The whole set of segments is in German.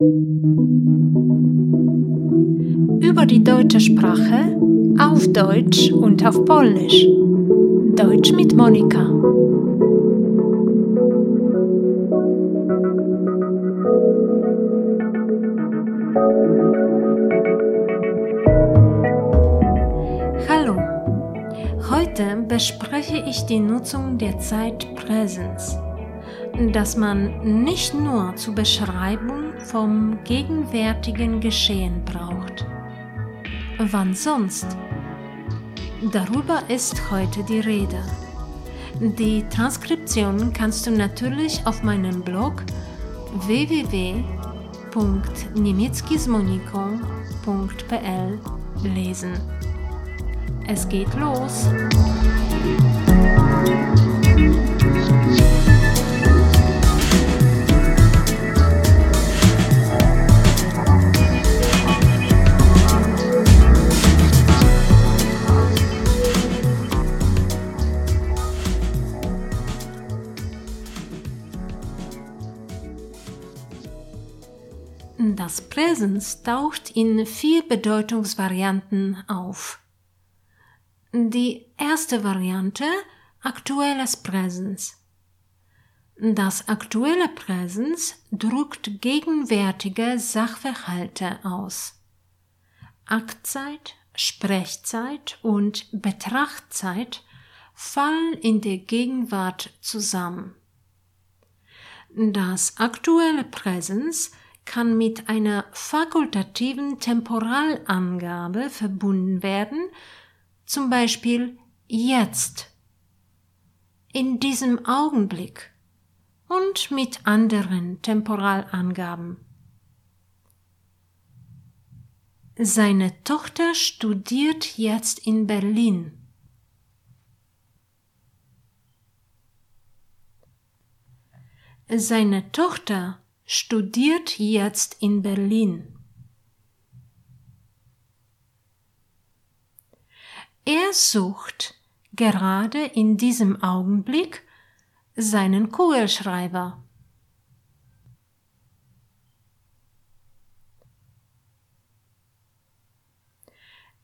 Über die deutsche Sprache auf Deutsch und auf Polnisch. Deutsch mit Monika. Hallo. Heute bespreche ich die Nutzung der Zeit Präsens das man nicht nur zur Beschreibung vom gegenwärtigen Geschehen braucht. Wann sonst? Darüber ist heute die Rede. Die Transkription kannst du natürlich auf meinem Blog www.niemieckismoniko.pl lesen. Es geht los! Das Präsens taucht in vier Bedeutungsvarianten auf. Die erste Variante aktuelles Präsens. Das aktuelle Präsens drückt gegenwärtige Sachverhalte aus. Aktzeit, Sprechzeit und Betrachtzeit fallen in der Gegenwart zusammen. Das aktuelle Präsens kann mit einer fakultativen Temporalangabe verbunden werden, zum Beispiel jetzt, in diesem Augenblick und mit anderen Temporalangaben. Seine Tochter studiert jetzt in Berlin. Seine Tochter studiert jetzt in Berlin. Er sucht gerade in diesem Augenblick seinen Kugelschreiber.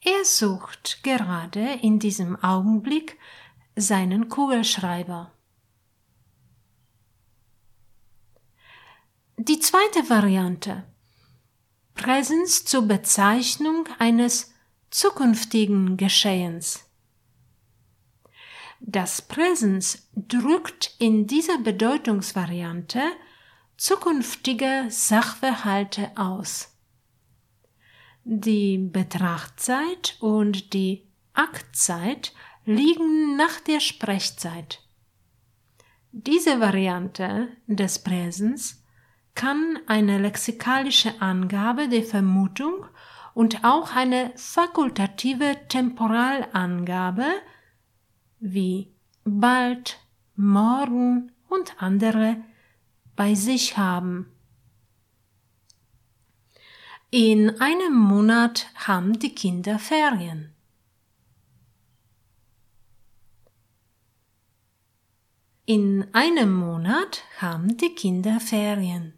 Er sucht gerade in diesem Augenblick seinen Kugelschreiber. Die zweite Variante. Präsens zur Bezeichnung eines zukünftigen Geschehens. Das Präsens drückt in dieser Bedeutungsvariante zukünftige Sachverhalte aus. Die Betrachtzeit und die Aktzeit liegen nach der Sprechzeit. Diese Variante des Präsens kann eine lexikalische Angabe der Vermutung und auch eine fakultative Temporalangabe wie bald, morgen und andere bei sich haben. In einem Monat haben die Kinder Ferien. In einem Monat haben die Kinder Ferien.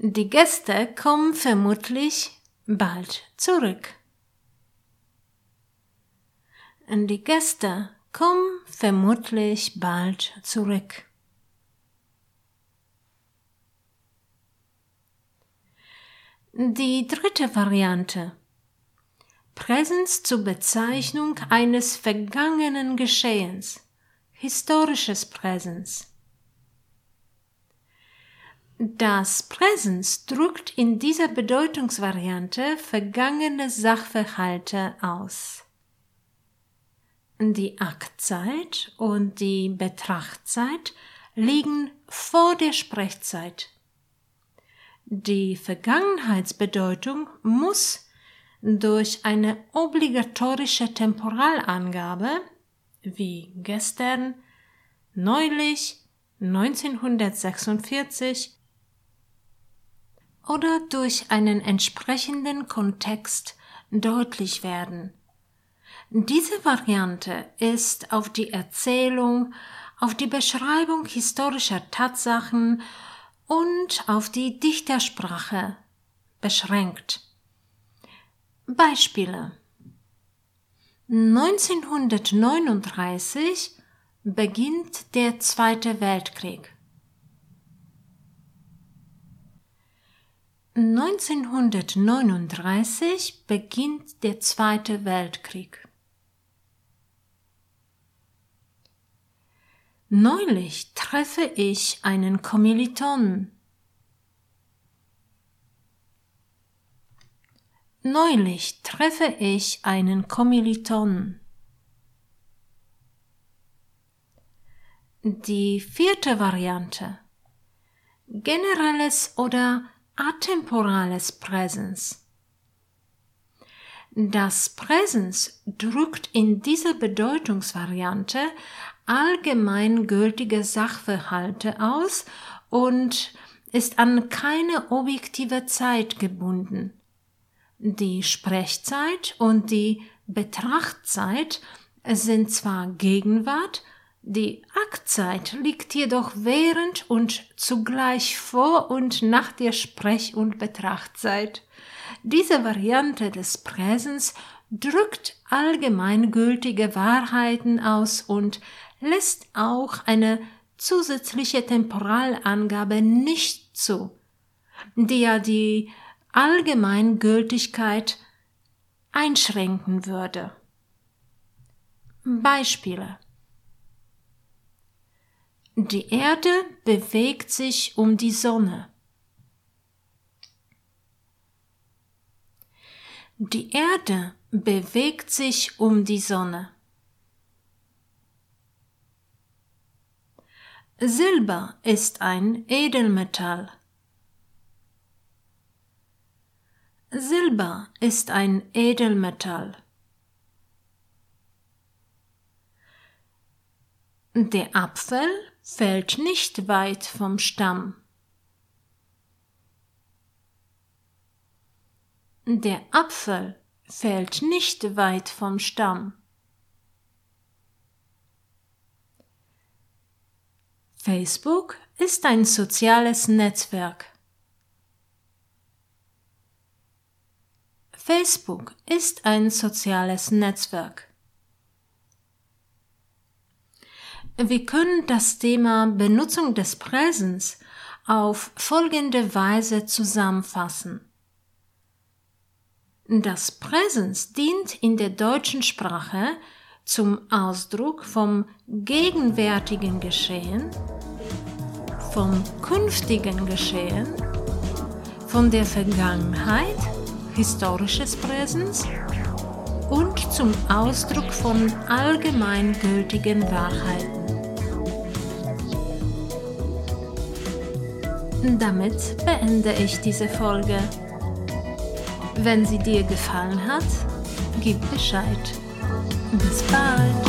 Die Gäste kommen vermutlich bald zurück. Die Gäste kommen vermutlich bald zurück. Die dritte Variante. Präsens zur Bezeichnung eines vergangenen Geschehens. Historisches Präsens. Das Präsens drückt in dieser Bedeutungsvariante vergangene Sachverhalte aus. Die Aktzeit und die Betrachtzeit liegen vor der Sprechzeit. Die Vergangenheitsbedeutung muss durch eine obligatorische Temporalangabe wie gestern, neulich, 1946 oder durch einen entsprechenden Kontext deutlich werden. Diese Variante ist auf die Erzählung auf die Beschreibung historischer Tatsachen und auf die Dichtersprache beschränkt. Beispiele 1939 beginnt der Zweite Weltkrieg. 1939 beginnt der Zweite Weltkrieg. Neulich treffe ich einen Kommilitonen. Neulich treffe ich einen Kommilitonen. Die vierte Variante. Generelles oder atemporales Präsens. Das Präsens drückt in dieser Bedeutungsvariante allgemeingültige Sachverhalte aus und ist an keine objektive Zeit gebunden. Die Sprechzeit und die Betrachtzeit sind zwar Gegenwart, die Aktzeit liegt jedoch während und zugleich vor und nach der Sprech- und Betrachtzeit. Diese Variante des Präsens drückt allgemeingültige Wahrheiten aus und lässt auch eine zusätzliche Temporalangabe nicht zu, die ja die Allgemeingültigkeit einschränken würde. Beispiele Die Erde bewegt sich um die Sonne. Die Erde bewegt sich um die Sonne. Silber ist ein Edelmetall. Silber ist ein Edelmetall. Der Apfel fällt nicht weit vom Stamm. Der Apfel fällt nicht weit vom Stamm. Facebook ist ein soziales Netzwerk. Facebook ist ein soziales Netzwerk. Wir können das Thema Benutzung des Präsens auf folgende Weise zusammenfassen. Das Präsens dient in der deutschen Sprache zum Ausdruck vom gegenwärtigen Geschehen, vom künftigen Geschehen, von der Vergangenheit, historisches Präsens und zum Ausdruck von allgemeingültigen Wahrheiten. Damit beende ich diese Folge. Wenn sie dir gefallen hat, gib Bescheid. Bis bald.